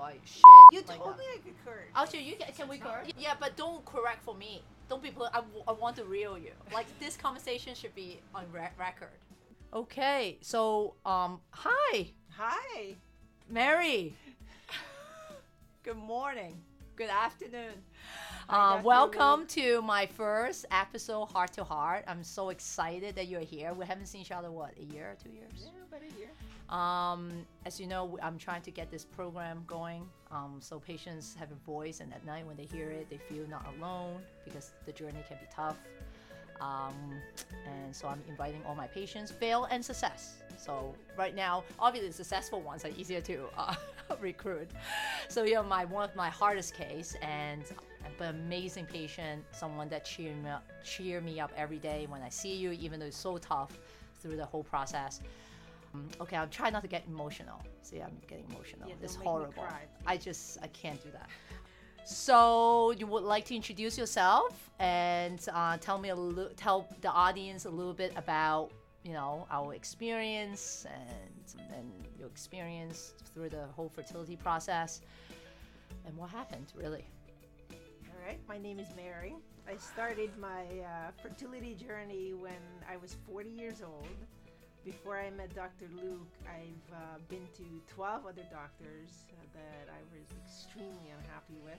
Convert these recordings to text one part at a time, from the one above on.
I shit. You like told that. me I could curse. Actually, you can, can we curse? Yeah, but don't correct for me. Don't be. I, w- I want to reel you. Like this conversation should be on re- record. Okay, so um, hi, Hi. Mary. Good morning. Good afternoon. Uh, welcome to my first episode, Heart to Heart. I'm so excited that you're here. We haven't seen each other what a year, two years. Yeah, about a year. Um, as you know, I'm trying to get this program going um, so patients have a voice, and at night when they hear it, they feel not alone because the journey can be tough. Um, and so I'm inviting all my patients, fail and success. So right now, obviously, successful ones are easier to uh, recruit. So you're my one of my hardest case, and an amazing patient, someone that cheer me up, cheer me up every day when I see you, even though it's so tough through the whole process. Um, okay, I'll try not to get emotional. See, I'm getting emotional. Yeah, it's don't make me horrible. I just I can't do that. So you would like to introduce yourself and uh, tell me a little, tell the audience a little bit about you know our experience and and your experience through the whole fertility process and what happened really. All right. My name is Mary. I started my uh, fertility journey when I was 40 years old. Before I met Dr. Luk, I've uh, been to 12 other doctors uh, that I was extremely unhappy with.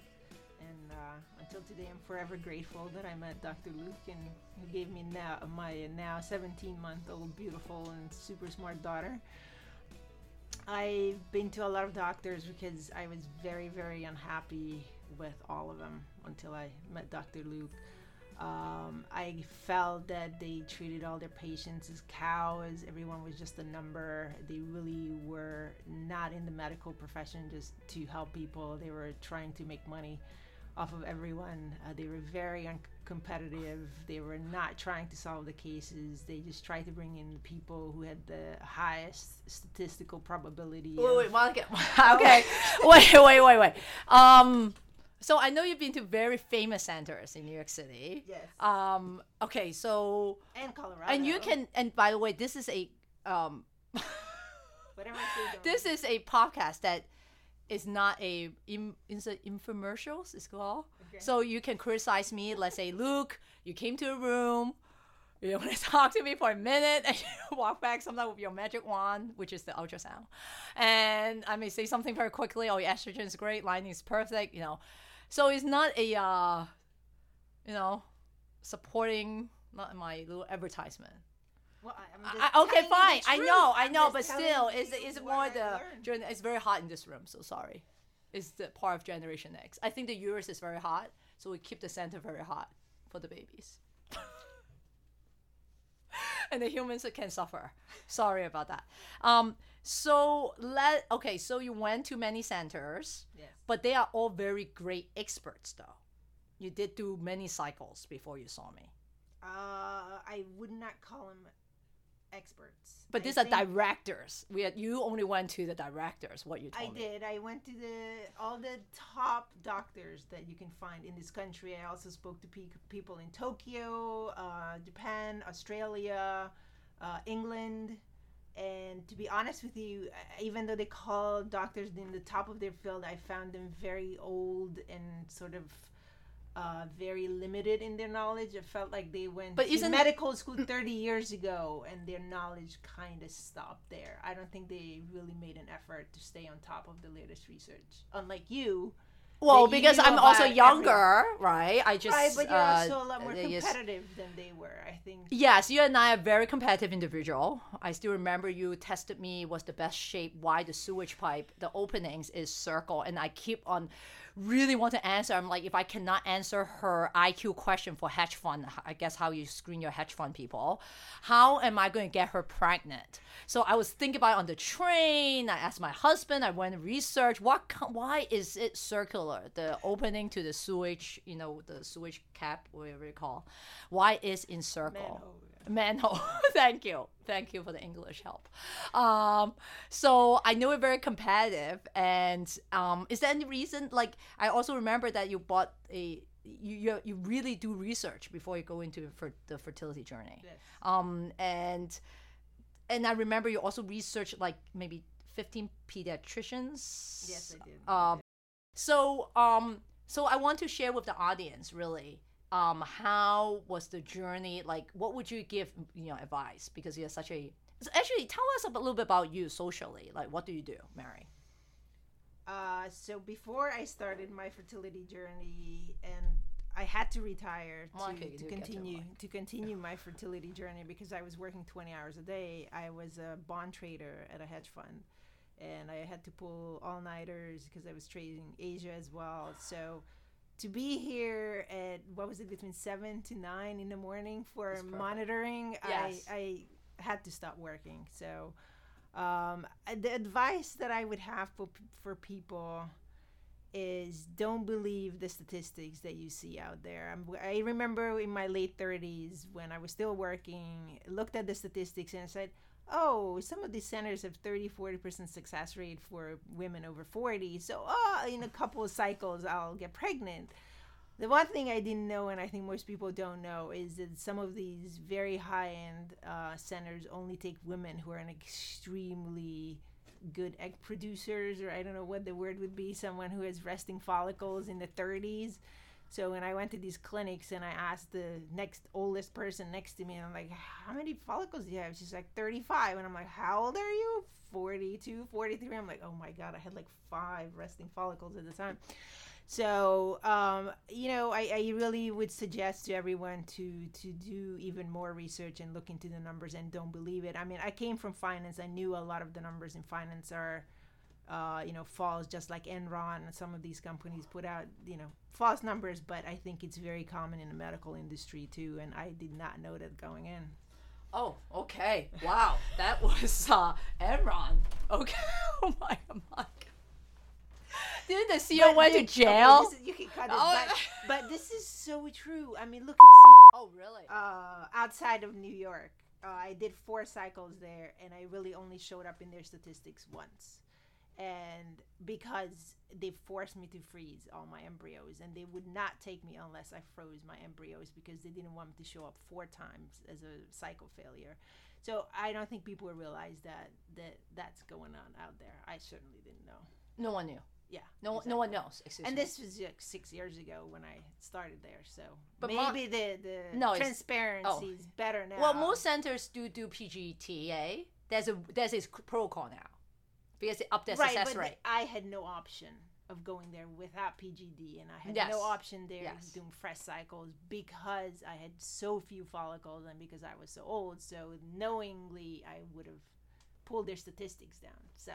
And uh, until today, I'm forever grateful that I met Dr. Luk and who gave me now my now 17 month old beautiful and super smart daughter. I've been to a lot of doctors because I was very, very unhappy with all of them until I met Dr. Luk. Um, I felt that they treated all their patients as cows. Everyone was just a number. They really were not in the medical profession just to help people. They were trying to make money off of everyone. Uh, they were very uncompetitive. They were not trying to solve the cases. They just tried to bring in people who had the highest statistical probability. Wait, of- wait, okay. wait, wait, wait, wait. Um, so I know you've been to very famous centers in New York City. Yes. Um, okay, so and Colorado. and you can and by the way, this is a um, Whatever this is a podcast that is not a im, is it infomercials it's called. Okay. So you can criticize me. Let's say, Luk, you came to a room. You want to talk to me for a minute and you walk back sometimes with your magic wand, which is the ultrasound. And I may say something very quickly. Oh, estrogen is great, lining is perfect, you know. So it's not a, uh, you know, supporting not my little advertisement. Well, I, I, okay, telling you the fine. I know, I know, but still, it's it's more the gen- it's very hot in this room. So sorry, it's the part of Generation Next. I think the yours is very hot, so we keep the center very hot for the babies. and the humans can suffer. Sorry about that. Um, so let okay. So you went to many centers, Yes. but they are all very great experts, though. You did do many cycles before you saw me. Uh, I would not call them experts. But I these are directors. We had, you only went to the directors. What you I me. did. I went to the all the top doctors that you can find in this country. I also spoke to pe- people in Tokyo, uh, Japan, Australia, uh, England. And to be honest with you, uh, even though they call doctors in the top of their field, I found them very old and sort of uh, very limited in their knowledge. It felt like they went But to medical school 30 years ago and their knowledge kind of stopped there. I don't think they really made an effort to stay on top of the latest research. Unlike you, Well, you because I'm also younger, right? I just right? But you're uh, also a lot more they just- competitive than they were. I think. Yes, you and I are very competitive individual. I still remember you tested me was the best shape why the sewage pipe the openings is circle and I keep on really want to answer. I'm like if I cannot answer her IQ question for hedge fund, I guess how you screen your hedge fund people, how am I going to get her pregnant? So I was thinking about it on the train. I asked my husband. I went to research what why is it circular? The opening to the sewage, you know, the sewage cap, whatever you call. Why is in circle? Manhole, Manhole. Thank you. Thank you for the English help. Um, so I know it's very competitive. And um, is there any reason? Like, I also remember that you bought a. You, you, you really do research before you go into for the fertility journey. Yes. Um, and and I remember you also researched like maybe 15 pediatricians. Yes, I did. Um, so um, so I want to share with the audience really. Um, how was the journey? Like, what would you give you know advice? Because you're such a so actually tell us a little bit about you socially. Like, what do you do, Mary? Uh, so before I started my fertility journey, and I had to retire to, to to continue mic. to continue my fertility journey because I was working 20 hours a day. I was a bond trader at a hedge fund, and I had to pull all nighters because I was trading Asia as well. So to be here at what was it between seven to nine in the morning for monitoring, Yes. I I had to stop working. So um, the advice that I would have for for people is don't believe the statistics that you see out there. I'm, I remember in my late 30s when I was still working, looked at the statistics and said, "Oh, some of these centers have 30, 40% success rate for women over 40. So, oh, in a couple of cycles I'll get pregnant." The one thing I didn't know, and I think most people don't know, is that some of these very high end uh, centers only take women who are an extremely good egg producers, or I don't know what the word would be, someone who has resting follicles in the 30s. So when I went to these clinics and I asked the next oldest person next to me, and I'm like, how many follicles do you have? She's like, 35. And I'm like, how old are you? 42, 43. I'm like, oh my God, I had like five resting follicles at the time. So, um, you know, I, I really would suggest to everyone to to do even more research and look into the numbers and don't believe it. I mean, I came from finance. I knew a lot of the numbers in finance are, uh, you know, false, just like Enron and some of these companies put out, you know, false numbers. But I think it's very common in the medical industry too, and I did not know that going in. Oh, okay. Wow, that was uh, Enron. Okay. Oh my god. Didn't the CEO But went to okay, jail? is- you can cut it, Oh. but, but this is so true. I mean, look at oh really? uh, outside of New York. Uh, I did four cycles there, and I really only showed up in their statistics once. And because they forced me to freeze all my embryos, and they would not take me unless I froze my embryos because they didn't want me to show up four times as a cycle failure. So I don't think people realize that that that's going on out there. I certainly didn't know. no one knew. Yeah. No, no one knows. And me. this was like six years ago when I started there, so But maybe the the No, transparency oh. is better now. Well, most centers do do PGTA. There's a there's a protocol now because they up their right, success but rate. I had no option of going there without PGD, and I had Yes. no option there Yes. doing fresh cycles because I had so few follicles and because I was so old. So knowingly, I would have pulled their statistics down. So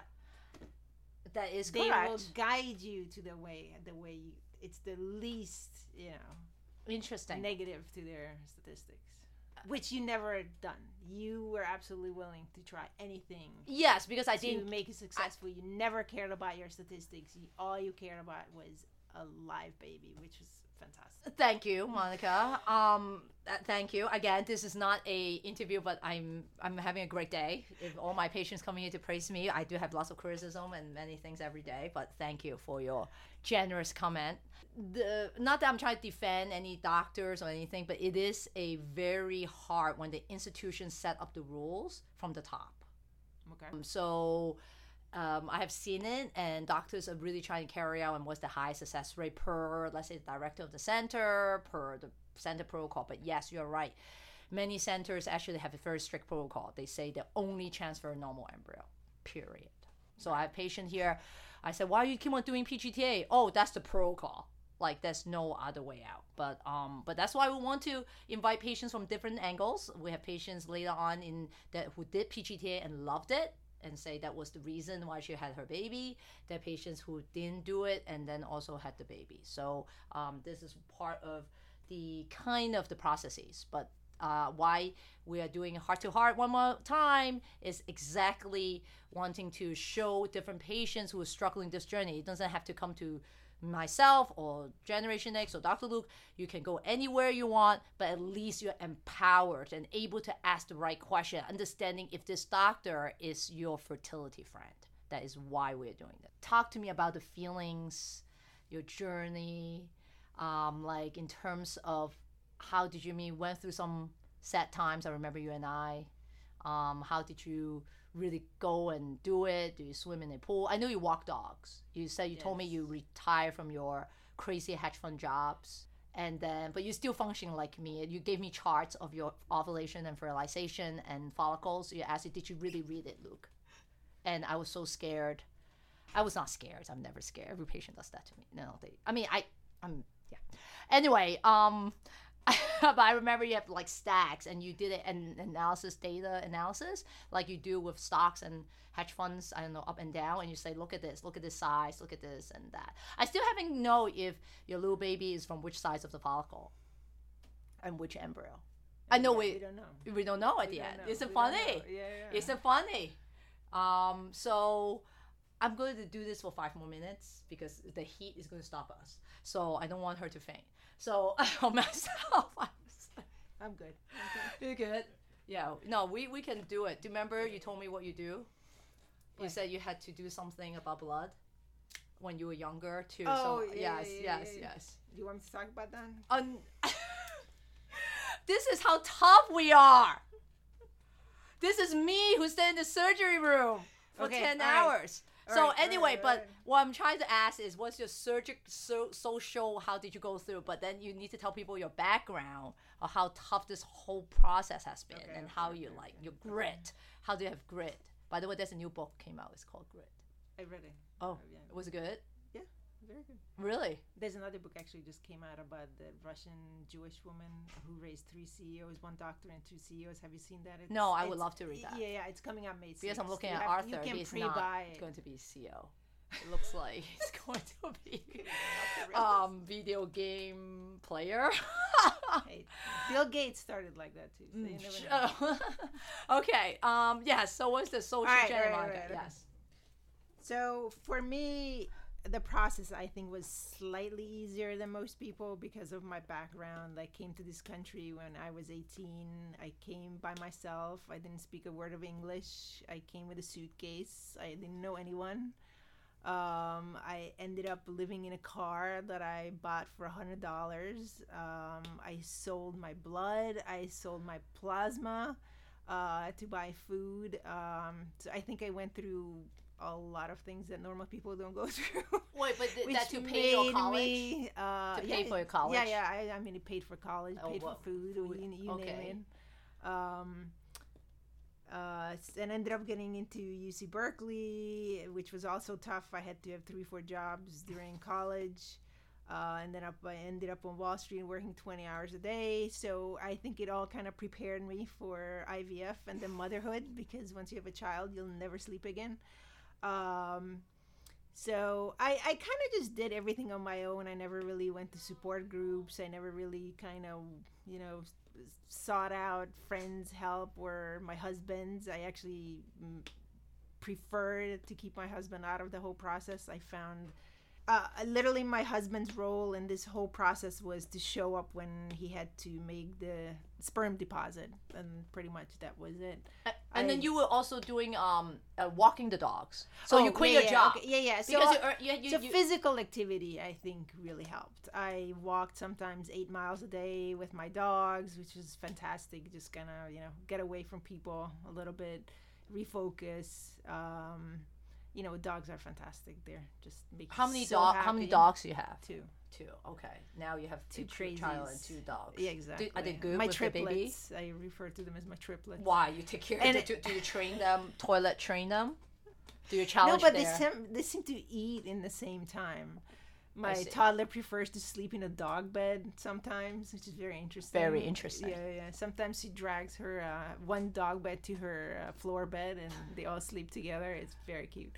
that is they will guide you to the way the way you, it's the least you know Interesting. negative to their statistics, which you never done. You were absolutely willing to try anything yes, because I to didn't. make it successful. you never cared about your statistics. You, all you cared about was a live baby, which was fantastic. Thank you, Monica. Um, thank you again. This is not a interview, but I'm I'm having a great day. If all my patients coming here to praise me, I do have lots of criticism and many things every day. But thank you for your generous comment. The not that I'm trying to defend any doctors or anything, but it is a very hard when the institution set up the rules from the top. Okay. Um, so um, I have seen it, and doctors are really trying to carry out and what's the high success rate per, let's say, the director of the center, per the center protocol. But yes, you're right. Many centers actually have a very strict protocol. They say they only transfer a normal embryo, period. So I have a patient here. I said, why do you keep on doing PGTA? Oh, that's the protocol. Like there's no other way out. But um, but that's why we want to invite patients from different angles. We have patients later on in that who did PGTA and loved it and say that was the reason why she had her baby. Are patients who didn't do it and then also had the baby. So um, this is part of the kind of the processes. But uh, why we are doing heart to heart one more time is exactly wanting to show different patients who are struggling this journey. It doesn't have to come to myself or Generation Next or Dr. Luk. You can go anywhere you want, but at least you're empowered and able to ask the right question, understanding if this doctor is your fertility friend. That is why we're doing that. Talk to me about the feelings, your journey, um, like in terms of how did you mean went through some sad times. I remember you and I. Um, how did you really go and do it? Do you swim in a pool? I know you walk dogs. You said you told me you retire from your crazy hedge fund jobs. And then, but you still function like me. You gave me charts of your ovulation and fertilization and follicles. You asked me, did you really read it, Luk? And I was so scared. I was not scared. I'm never scared. Every patient does that to me. No, they. I mean, I. I'm. Yeah. Anyway, um, but I remember you have like stacks, and you did it an analysis, data analysis, like you do with stocks and hedge funds. I don't know, up and down, and you say, look at this, look at this size, look at this and that. I still haven't know if your little baby is from which size of the follicle, and which embryo. I know we, we don't know. we don't know at We the end. know. Isn't We funny? Yeah, yeah. Isn't funny? Um, so I'm going to do this for five more minutes because the heat is going to stop us. So I don't want her to faint. So I'll myself. I'm good. you good? Yeah. No, we, we can do it. Do you remember you told me what you do? You said you had to do something about blood when you were younger too. Oh, so yeah, yes, yeah, yes, yeah, yes. Do you want me to talk about that? Un- this is how tough we are. This is me who stayed in the surgery room for Okay, 10 all right. So right, anyway, right, but right. what I'm trying to ask is what's your surgic so, social how did you go through? But then you need to tell people your background or how tough this whole process has been Okay, and okay, how you okay, like your grit. How do you have grit? By the way, there's a new book came out. It's called Grit. I read it. Oh, oh yeah. was it good? Very good. Really? There's another book actually just came out about the Russian Jewish woman who raised three CEOs, one doctor and two CEOs. Have you seen that? It's, No, I would love to read that. Yeah, yeah, it's coming out May 6th. Because I'm looking You at have- Arthur. You can he's pre-buy not it. going to be CEO. It looks like he's going to be Um, video game player. hey, Bill Gates started like that too. So you never know. Oh. okay. Um. Yes. so what's the social right, right, right, okay. Yes. So for me, the process I think was slightly easier than most people because of my background. I came to this country when I was 18. I came by myself. I didn't speak a word of English. I came with a suitcase. I didn't know anyone. Um, I ended up living in a car that I bought for a hundred dollars. Um, I sold my blood. I sold my plasma uh, to buy food. Um, so I think I went through a lot of things that normal people don't go through. Wait, but th- that to pay your college? me, uh, To pay yeah, for your college? Yeah, yeah. I, I mean, it paid for college, Oh, paid for food, you, you okay. name it. Um, uh, and ended up getting into UC Berkeley, which was also tough. I had to have three, four jobs during college. Uh, and then up, I ended up on Wall Street working 20 hours a day. So I think it all kind of prepared me for IVF and then motherhood because once you have a child, you'll never sleep again. Um, so I, I kind of just did everything on my own. I never really went to support groups. I never really kind of, you know, sought out friends' help or my husband's. I actually preferred to keep my husband out of the whole process. I found uh, literally my husband's role in this whole process was to show up when he had to make the sperm deposit, and pretty much that was it. And then you were also doing um uh, walking the dogs. So you Oh, quit yeah, your job okay, Yeah, yeah. So, because uh, you, you, you, so you, physical activity i think really helped i walked sometimes eight miles a day with my dogs which was fantastic just gonna you know get away from people a little bit refocus um you know dogs are fantastic they're just make how many so dog? How many dogs do you have? two Two. Okay. Now you have Two two child and two dogs. yeah Do- exactly are they good my with the baby? triplets i refer to them as my triplets Why you take care? And do, it- do, do you train them? Toilet train them? Do you challenge them? no but their? they seem, they seem to eat in the same time my toddler prefers to sleep in a dog bed sometimes which is very interesting. Very interesting. yeah yeah. Sometimes she drags her uh, one dog bed to her uh, floor bed and they all sleep together. It's very cute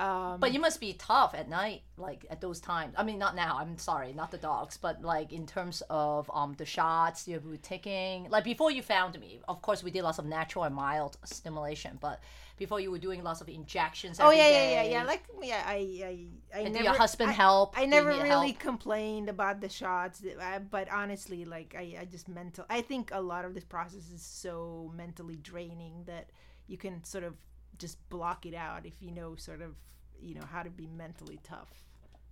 um, But you must be tough at night, like at those times. I mean, not now. I'm sorry, not the dogs, but like in terms of um the shots you were taking. Like before you found me, of course, we did lots of natural and mild stimulation. But before you were doing lots of injections. oh yeah yeah yeah yeah like yeah I I, I And never your husband I, help? I never really help? complained about the shots, uh, but honestly, like I, I just mental. I think a lot of this process is so mentally draining that you can sort of just block it out if you know sort of you know how to be mentally tough,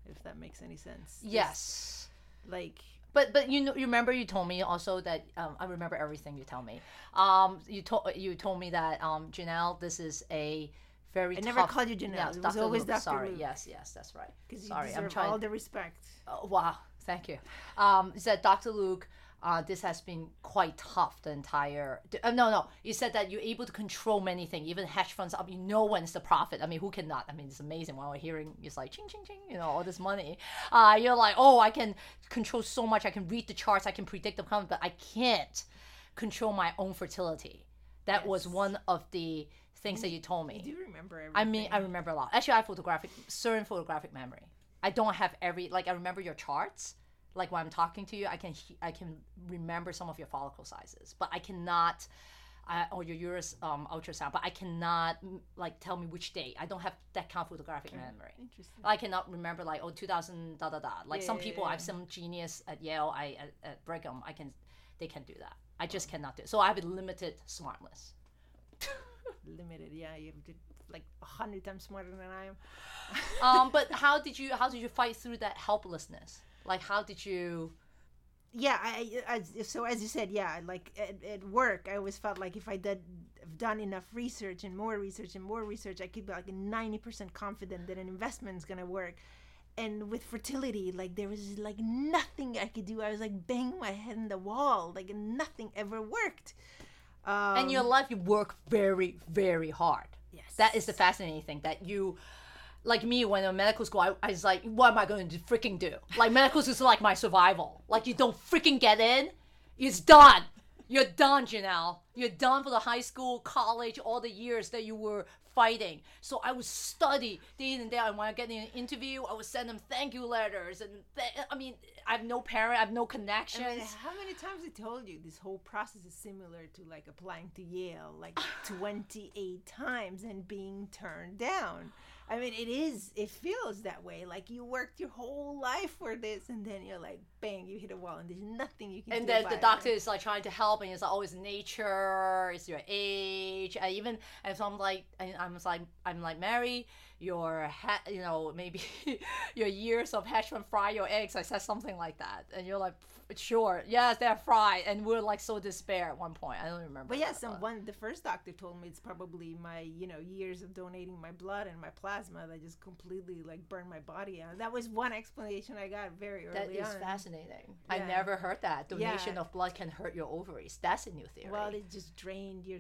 if that makes any sense. Just, Yes. like. But But you know, you remember you told me also that um, I remember everything you tell me. Um, you told you told me that um, Janelle, this is a very I tough. never called you Janelle. Yeah, it was Dr. always Luk. Dr. Sorry. Luk. Yes, yes, that's right. Because you Sorry, deserve I'm trying. all the respect. Oh, wow, thank you. Um, you said Dr. Luk, uh, this has been quite tough the entire. Uh, no, no, you said that you're able to control many things, even hedge funds up. You know when it's the profit. I mean, who cannot? I mean, it's amazing when we're hearing it's like ching ching ching, you know, all this money. Uh, you're like, oh, I can control so much. I can read the charts. I can predict the outcome, but I can't control my own fertility. That was one of the things that you told me. Do you remember everything? I mean, I remember a lot. Actually, I have photographic, certain photographic memory. I don't have every like I remember your charts. Like when I'm talking to you, I can I can remember some of your follicle sizes, but I cannot, uh, or your uterus um, ultrasound. But I cannot mm, like tell me which day. I don't have that kind of photographic memory. Interesting. I cannot remember like oh 2000 da da da. Like some people, yeah, I've some genius at Yale, I at, at Brigham, I can, they can do that. I just cannot do. It. So I have a limited smartness. Limited. Yeah, you're d- like a hundred times smarter than I am. um, but how did you how did you fight through that helplessness? Like how did you? yeah I, I so as you said yeah like at, at work i always felt like if i did done enough research and more research and more research i could be like 90% confident that an investment is going to work and with fertility like there was like nothing i could do i was like banging my head in the wall like nothing ever worked um, and your life you work very very hard. yes That is the fascinating thing that you. Like me, when in medical school, I, I was like, "What am I going to freaking do?" Like medical school is like my survival. Like you don't freaking get in, it's done. You're done, Janelle. You're done for the high school, college, all the years that you were fighting. So I would study day in and day out. And when I get in an interview, I would send them thank you letters. And th- I mean, I have no parent, I have no connections. I mean, how many times I told you this whole process is similar to like applying to Yale, like 28 times and being turned down. I mean, it is, it feels that way. Like you worked your whole life for this, and then you're like, bang, you hit a wall, and there's nothing you can do. and then the doctor it. is like trying to help and it's like, oh it's nature it's your age I even and so i'm like i'm like i'm like mary your ha- you know maybe your years of hash from fry your eggs i said something like that and you're like sure yes they're fried and we're like so despair at one point i don't remember But that, yes, and one the first doctor told me it's probably my you know years of donating my blood and my plasma that just completely like burned my body out. That was one explanation I got very early that is on. fascinating i never heard that donation Yeah. of blood can hurt your ovaries that's a new theory Well, it just drained your.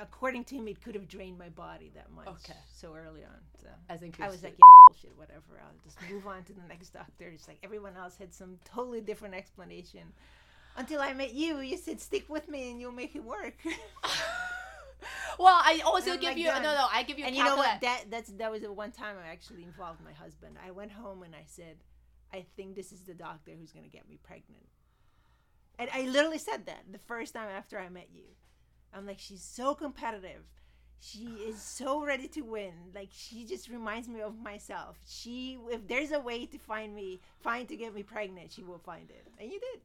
According to him, it could have drained my body that much. Okay. So early on, so i think I was like, yeah, bullshit, whatever. I'll just move on to the next doctor. It's like everyone else had some totally different explanation. Until I met you, you said stick with me and you'll make it work. well i also give you no done. no i give you a and you know what? That that's that was the one time I actually involved my husband. I went home and I said, I think this is the doctor who's gonna get me pregnant. And I literally said that the first time after I met you. I'm like, she's so competitive. She is so ready to win. Like she just reminds me of myself. She if there's a way to find me, find to get me pregnant, she will find it. And you did.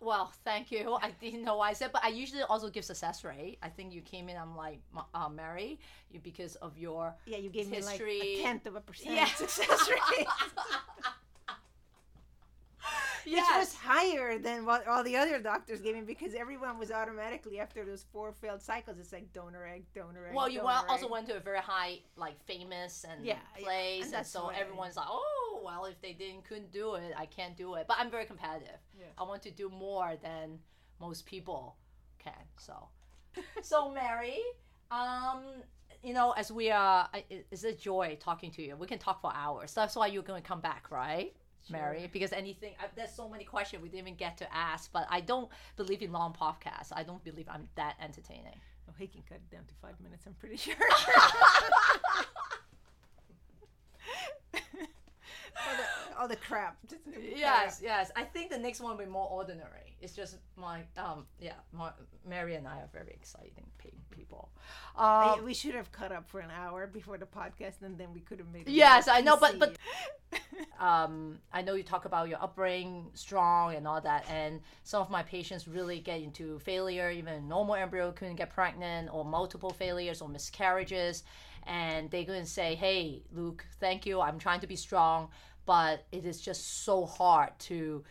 Well, thank you. I didn't know why I said, but I usually also give success rate. I think you came in. I'm like, uh, Mary, you because of your Yeah, you gave me like a tenth of a percent Yeah. success rate. which was higher than what all the other doctors gave me because everyone was automatically after those four failed cycles. It's like donor egg, donor egg. Well, you donor also egg. went to a very high, like famous and Yeah, yeah, place, and and, that's so everyone's like, oh, well, if they didn't couldn't do it, I can't do it. But I'm very competitive. Yeah. I want to do more than most people can. So, so Mary, um, you know, as we are, it's a joy talking to you. We can talk for hours. That's why you're going to come back, right? Mary, because anything, I, there's so many questions we didn't even get to ask, but I don't believe in long podcasts. I don't believe I'm that entertaining. Oh, he can cut it down to five minutes. I'm pretty sure. all, the, crap. Yes, yes. I think the next one will be more ordinary. It's just my, um, yeah, my, Mary and I are very exciting people. Um, we should have cut up for an hour before the podcast, and then we could have made. it Yes, I know, but- but- um, I know you talk about your upbringing, strong, and all that, and some of my patients really get into failure. Even normal embryo couldn't get pregnant, or multiple failures, or miscarriages, and they're going to say, "Hey, Luk, thank you. I'm trying to be strong, but it is just so hard to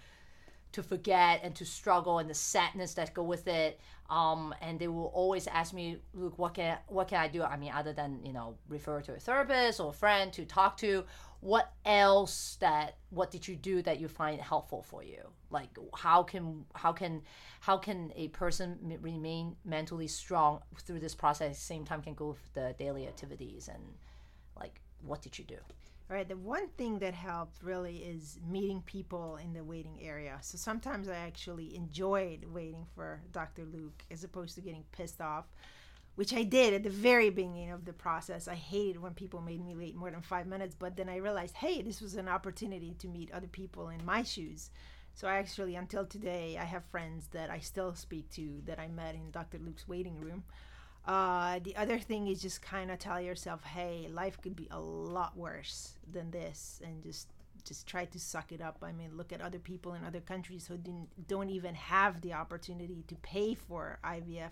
to forget and to struggle and the sadness that go with it. Um, and they will always ask me, "Look, what can what can I do? I mean, other than you know refer to a therapist or a friend to talk to, what else that what did you do that you find helpful for you? Like how can how can how can a person remain mentally strong through this process? At the same time, can go with the daily activities and like what did you do? Right, the one thing that helped really is meeting people in the waiting area. So sometimes I actually enjoyed waiting for Dr. Luk as opposed to getting pissed off, which I did at the very beginning of the process. I hated when people made me wait more than five minutes, but then I realized, hey, this was an opportunity to meet other people in my shoes. So I actually, until today, I have friends that I still speak to that I met in Dr. Luk's waiting room. Uh, the other thing is just kind of tell yourself, hey, life could be a lot worse than this, and just just try to suck it up. I mean, look at other people in other countries who didn't, don't even have the opportunity to pay for IVF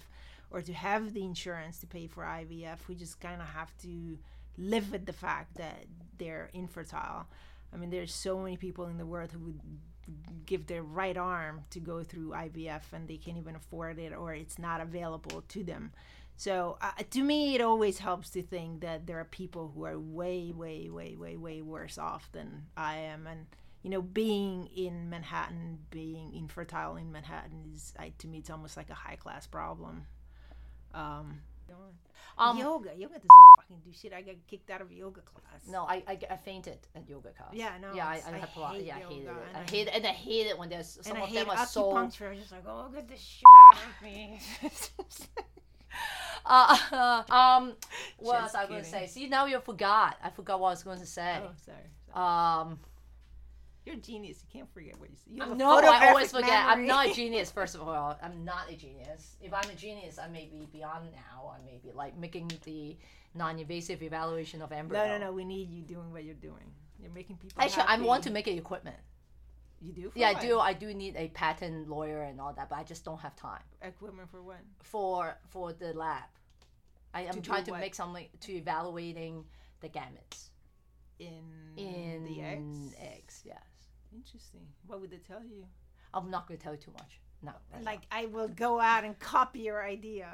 or to have the insurance to pay for IVF, who just kind of have to live with the fact that they're infertile. I mean, there's so many people in the world who would give their right arm to go through IVF and they can't even afford it or it's not available to them. So uh, to me, it always helps to think that there are people who are way, way, way, way, way worse off than I am. And you know, being in Manhattan, being infertile in Manhattan is, I, to me, it's almost like a high class problem. Um, Um, yoga, yoga doesn't fucking do shit. I got kicked out of yoga class. No, I, I, I fainted at yoga class. Yeah, no, Yeah, I, I, I hate Yeah, I hated yoga, it. and I I hate it, and I hate it when there's some and I of hate them are so. I'm just like, oh, get the shit out of me. Uh, um, what Just else I was going to say? See, now you forgot. I forgot what I was going to say. oh, sorry. sorry. Um, You're a genius. You can't forget what you say. You no, I always forget. I'm not a genius. First of all, I'm not a genius. If I'm a genius, I may be beyond now. I may be like making the non-invasive evaluation of embryo. No, no, no. We need you doing what you're doing. You're making people. Actually, I want to make it equipment. You do? For Yeah, I do. I do need a patent lawyer and all that, but I just don't have time Equipment for what? for for the lab. I am To trying to what? make something to evaluating the gametes In in the eggs. eggs. Yes, Interesting. What would they tell you? I'm not going to tell you too much. No, Like I will go out and copy your idea.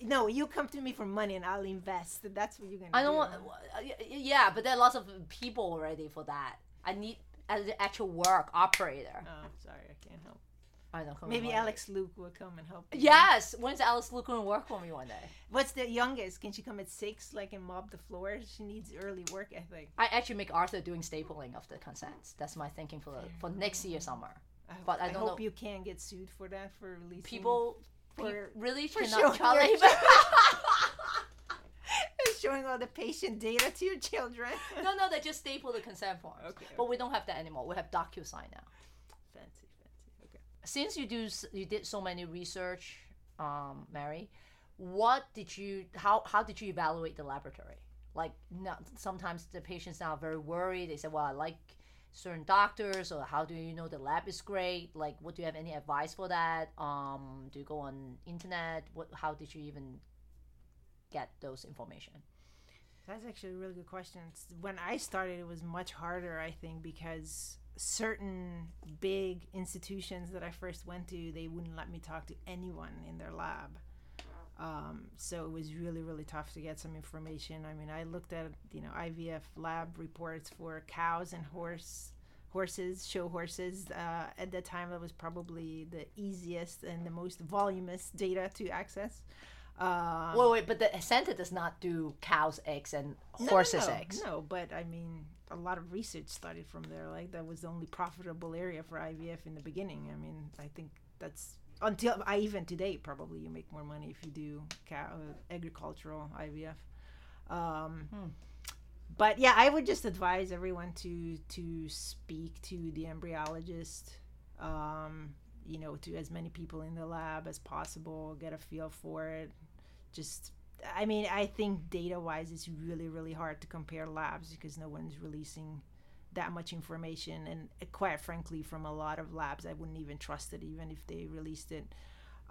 No, you come to me for money and I'll invest. That's what you're gonna. I don't do. want. uh, Yeah, but there are lots of people already for that. I need the actual work operator. Oh, sorry, I can't help. I don't know. Maybe Alex Luk will come and help. you. Yes. When's Alex Luk going to work for me one day? What's the youngest? Can she come at six, like and mop the floors? She needs early work ethic. I actually make Arthur doing stapling of the consents. That's my thinking for for next year summer. I, But I I don't hope know- you can get sued for that for releasing People, pe- really for cannot showing Charlie. your showing all the patient data to your children. no, no, they just staple the consent forms. Okay, But we don't have that anymore. We have DocuSign now. Since you do, you did so many research, um, Mary. What did you? How how did you evaluate the laboratory? Like, no, sometimes the patients are very worried. They say, "Well, I like certain doctors," or "How do you know the lab is great?" Like, what do you have any advice for that? Um, do you go on internet? What? How did you even get those information? That's actually a really good question. When I started, it was much harder, I think, because certain big institutions that I first went to, they wouldn't let me talk to anyone in their lab. Um, so it was really, really tough to get some information. I mean, I looked at you know IVF lab reports for cows and horse horses, show horses. Uh, at that time, that was probably the easiest and the most voluminous data to access. Um, Wait, wait, but the center does not do cows' eggs and no, no, horses' no, eggs. No, but I mean, a lot of research started from there. Like that was the only profitable area for IVF in the beginning. I mean, I think that's until I even today probably you make more money if you do cow, uh, agricultural IVF. Um, Hmm. But yeah, I would just advise everyone to to speak to the embryologist. Um, you know, to as many people in the lab as possible, get a feel for it. Just I mean, I think data wise, it's really, really hard to compare labs because no one's releasing that much information. And uh, quite frankly, from a lot of labs, I wouldn't even trust it, even if they released it,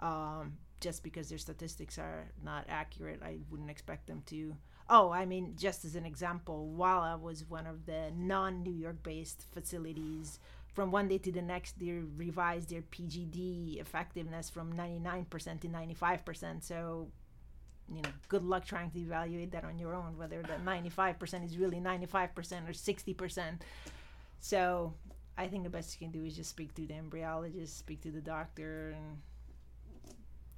um, just because their statistics are not accurate. I wouldn't expect them to. Oh, I mean, just as an example, WALA was one of the non New York based facilities from one day to the next they revised their pgd effectiveness from 99% to 95% so you know good luck trying to evaluate that on your own whether that 95% is really 95% or 60% so i think the best you can do is just speak to the embryologist speak to the doctor and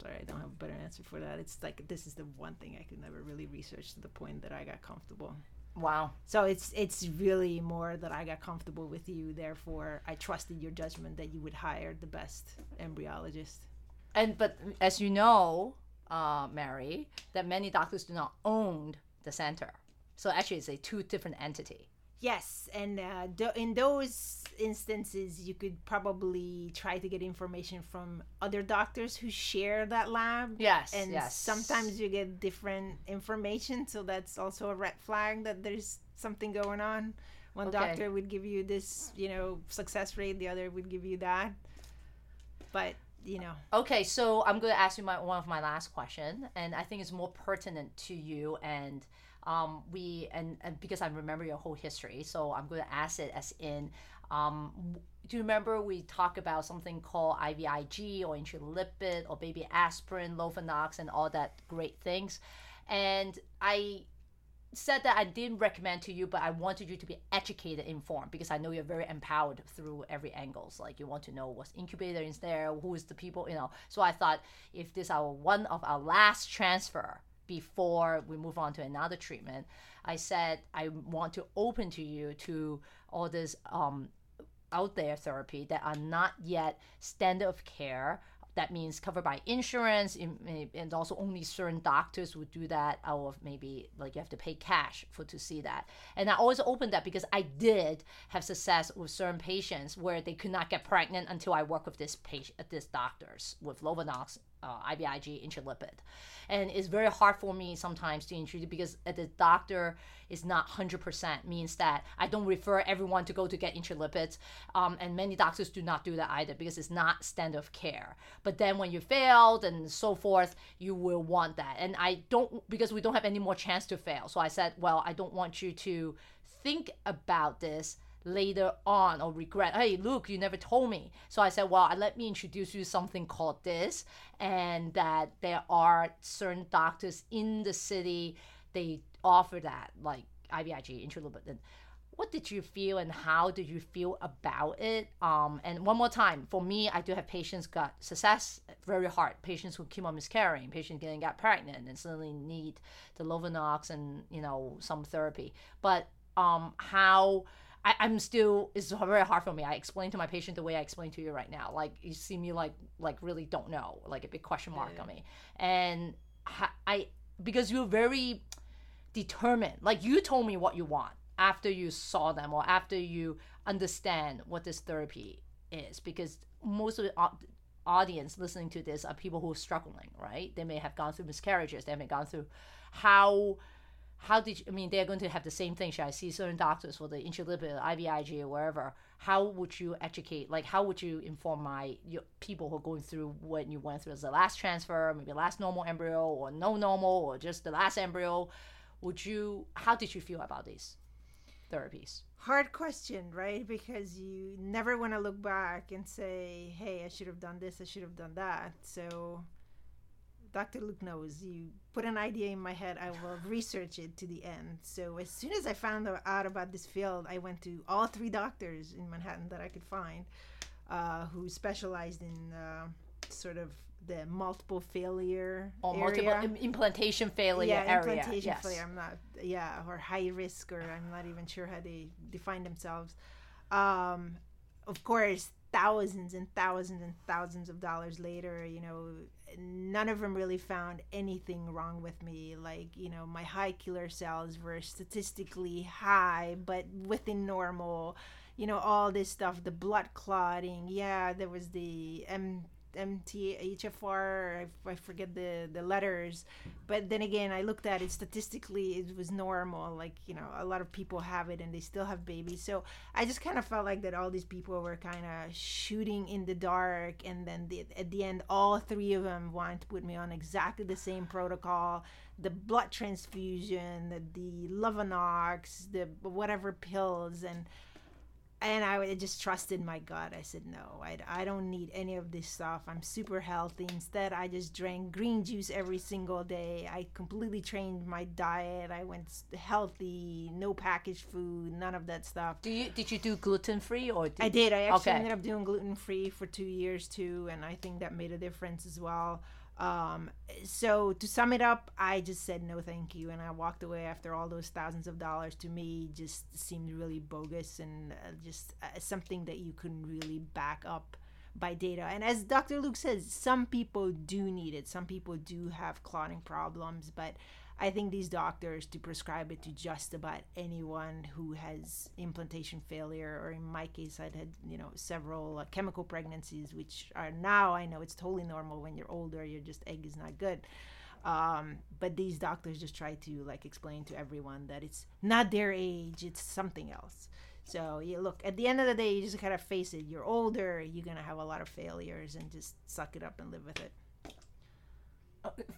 sorry i don't have a better answer for that it's like this is the one thing i could never really research to the point that i got comfortable Wow. so it's it's really more that I got comfortable with you. Therefore, I trusted your judgment that you would hire the best embryologist. And but as you know, uh, Mary, that many doctors do not own the center. So actually, it's a two different entity. Yes, and uh, in those instances, you could probably try to get information from other doctors who share that lab. Yes. and yes. sometimes you get different information, so that's also a red flag that there's something going on. One Okay. doctor would give you this, you know, success rate, the other would give you that. But you know, Okay, so I'm going to ask you my one of my last question, and I think it's more pertinent to you and um, we and, and because I remember your whole history, so I'm going to ask it as in. Um, do you remember we talk about something called IVIG or intralipid or baby aspirin, Lovenox, and all that great things? And I said that I didn't recommend to you, but I wanted you to be educated, informed, because I know you're very empowered through every angles. Like you want to know what's incubator is there, who is the people, you know. So I thought if this our one of our last transfer before we move on to another treatment, I said I want to open to you to all this um, out there therapy that are not yet standard of care that means covered by insurance in- in- and also only certain doctors would do that or maybe like you have to pay cash for to see that. And i always open that because i did have success with certain patients where they could not get pregnant until i work with this patient this doctors with lovenox uh, IVIG intralipid. And it's very hard for me sometimes to introduce because the doctor is not 100% means that I don't refer everyone to go to get intralipids. Um, and many doctors do not do that either because it's not standard of care. But then when you failed and so forth, you will want that. And I don't, because we don't have any more chance to fail. So I said, well, I don't want you to think about this later on or regret hey Luk you never told me. So i said well let me introduce you something called this and that there are certain doctors in the city they offer that like ivig intralipid and what did you feel and how did you feel about it? Um, and one more time for me i do have patients got success very hard. Patients who keep on miscarrying patients getting got pregnant and suddenly need the lovenox and you know some therapy. But um, how I, I'm still it's very hard for me. I explain to my patient the way I explain to you right now. Like you see me like like really don't know, like a big question mark on me. And I because you're very determined. Like you told me what you want after you saw them or after you understand what this therapy is. Because most of the audience listening to this are people who are struggling, right? They may have gone through miscarriages. They may have gone through how how did you, I mean they're going to have the same thing? Should I see certain doctors for the intralipid, IVIG, or wherever? How would you educate? Like how would you inform my your, people who are going through what you went through as the last transfer, maybe last normal embryo, or no normal, or just the last embryo? Would you? How did you feel about these therapies? hard question, right? Because you never want to look back and say, "Hey, I should have done this. I should have done that." So, Dr. Luk knows. You put an idea in my head, I will research it to the end. So, as soon as I found out about this field, I went to all three doctors in Manhattan that I could find, uh, who specialized in uh, sort of the multiple failure Or area. multiple im- implantation failure yeah, area? implantation yes. failure. I'm not, yeah, or high risk, or I'm not even sure how they define themselves. Um, of course, thousands and thousands and thousands of dollars later, you know, none of them really found anything wrong with me. Like, you know, my high killer cells were statistically high, but within normal. You know, all this stuff, the blood clotting. Yeah, there was the M. MTHFR, I, I forget the, the letters, but then again, I looked at it statistically, it was normal. Like, you know, a lot of people have it and they still have babies. So I just kind of felt like that all these people were kind of shooting in the dark. And then the, at the end, all three of them wanted to put me on exactly the same protocol the blood transfusion, the, the Lovenox, the whatever pills. And and I just trusted my gut. I said, no, I, I don't need any of this stuff. I'm super healthy. Instead, I just drank green juice every single day. I completely changed my diet. I went healthy, no packaged food, none of that stuff. Do you did you do gluten free or? Did I did. I actually Okay. ended up doing gluten free for two years too, and I think that made a difference as well. Um, so to sum it up, I just said no, thank you, and I walked away after all those thousands of dollars. To me, just seemed really bogus and uh, just uh, something that you couldn't really back up by data. And as Dr. Luk says, some people do need it. Some people do have clotting problems, but I think these doctors to prescribe it to just about anyone who has implantation failure, or in my case, I'd had you know several uh, chemical pregnancies, which are now I know it's totally normal when you're older. Your just egg is not good. Um, but these doctors just try to like explain to everyone that it's not their age; it's something else. So you look at the end of the day, you just gotta face it. You're older, you're gonna have a lot of failures, and just suck it up and live with it.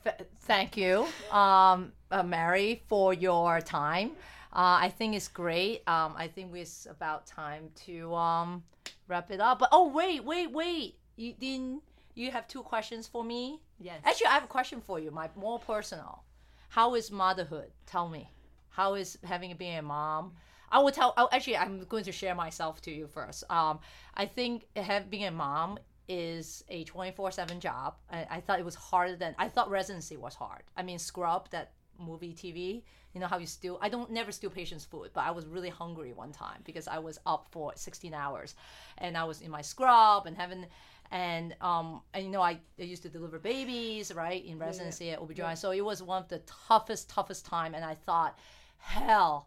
Th- thank you, um, uh, Mary, for your time. Uh, I think it's great. Um, I think it's about time to um, wrap it up. But oh, wait, wait, wait! You didn't. You have two questions for me. Yes. Actually, I have a question for you. My more personal. How is motherhood? Tell me. How is having being a mom? I will tell. Oh, actually, I'm going to share myself to you first. Um, I think having a mom is a 24/7 job. I, I thought it was harder than I thought. Residency was hard. I mean, Scrub that movie TV. You know how you steal? I don't never steal patients' food, but I was really hungry one time because I was up for 16 hours, and I was in my scrub and having and um and you know I, I used to deliver babies right in residency at OB/GYN so it was one of the toughest toughest time and I thought hell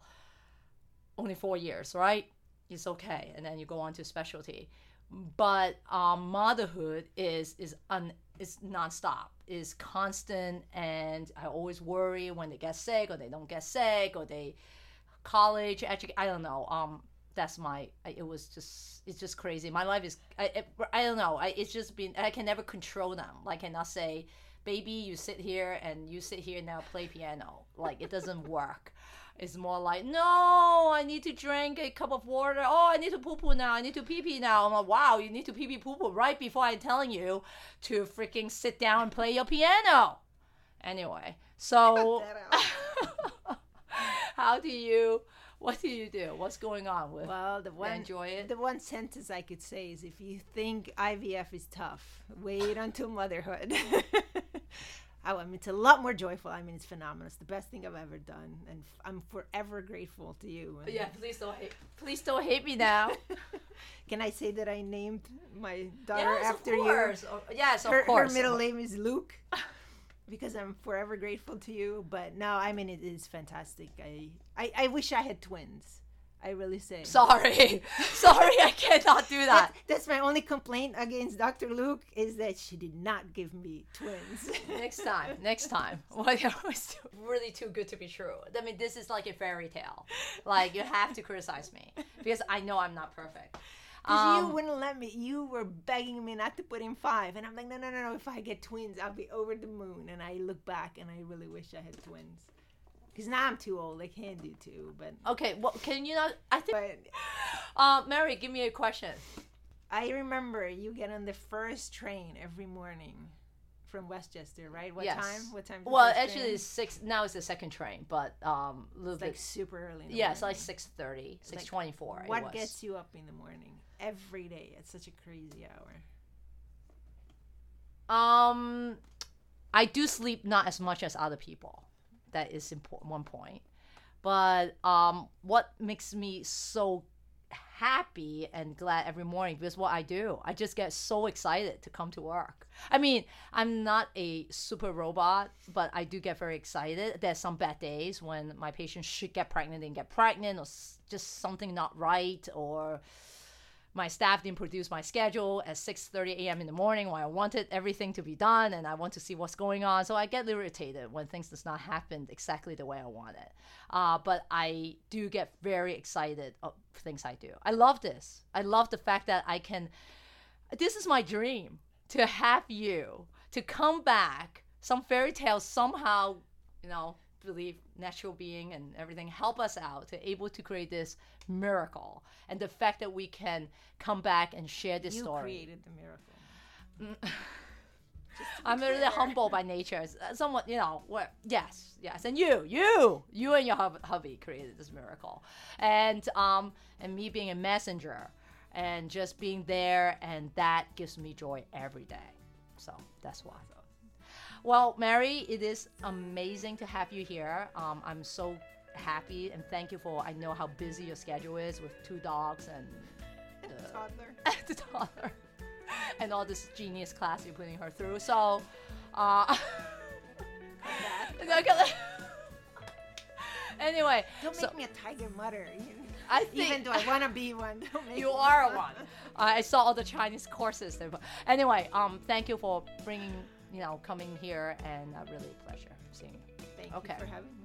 only four years right it's okay and then you go on to specialty but um, motherhood is is un is nonstop is constant and I always worry when they get sick or they don't get sick or they college edu- I don't know um that's my it was just it's just crazy. My life is I, it, I don't know I, it's just been I can never control them. Like I cannot say baby you sit here and you sit here now play piano. Like it doesn't work it's more like no I need to drink a cup of water. Oh I need to poo poo now. I need to pee pee now. I'm like wow you need to pee pee poo poo right before I'm telling you to freaking sit down and play your piano. Anyway so how do you what do you do? What's going on with Well, the one enjoy it? the one sentence I could say is if you think IVF is tough, wait until motherhood. I mean, it's a lot more joyful. I mean, it's phenomenal. It's the best thing I've ever done, and f- I'm forever grateful to you. And yeah please don't hate please don't hate me now Can I say that I named my daughter yes after of course Oh, yes of? Her, course her middle name is Luk, because I'm forever grateful to you. But no, I mean, it is fantastic. I, I, I wish I had twins. I really say. sorry sorry I cannot do that That- that's my only complaint against Dr. Luk is that she did not give me twins. next time next time well it was really too good to be true i mean this is like a fairy tale like you have to criticize me because i know i'm not perfect Because you Um, wouldn't let me. You were begging me not to put in five, and I'm like, no, no, no, no. If I get twins, I'll be over the moon. And I look back, and I really wish I had twins. Because now I'm too old. I can't do two. But okay well can you not i think but uh mary give me a question I remember you get on the first train every morning from Westchester, right? What Yes. time? What time? well actually it's six now it's the second train but um a little it's like super early. In the yeah it's like 6.30 like, 6.24 it What was. gets you up in the morning every day at such a crazy hour? Um, I do sleep not as much as other people. That is important. One point, but um, what makes me so happy and glad every morning because what I do, I just get so excited to come to work. I mean, I'm not a super robot, but I do get very excited. There's some bad days when my patients should get pregnant and get pregnant, or just something not right, or my staff didn't produce my schedule at 6:30 a.m. in the morning when I wanted everything to be done and I want to see what's going on. So I get irritated when things does not happen exactly the way I want it. Uh, but I do get very excited of things I do. I love this. I love the fact that I can. This is my dream to have you to come back. Some fairy tale somehow, you know, believe natural being and everything help us out to able to create this miracle and the fact that we can come back and share this you story. created the miracle. i'm really humble by nature. Uh, you know what yes yes. And you you you and your hub- hubby created this miracle. And um and me being a messenger and just being there and that gives me joy every day. So that's why well, Mary, it is amazing to have you here. Um, I'm so happy and thank you for. I know how busy your schedule is with two dogs and the, Toddler. the toddler and all this genius class you're putting her through. So, uh, anyway, Don't so make me a tiger mother. I think Even though I want to be one, don't make you are one. I saw all the Chinese courses there. But anyway, um, thank you for bringing, you know, coming here, and uh, really a pleasure seeing you. Thank Okay. you for having me.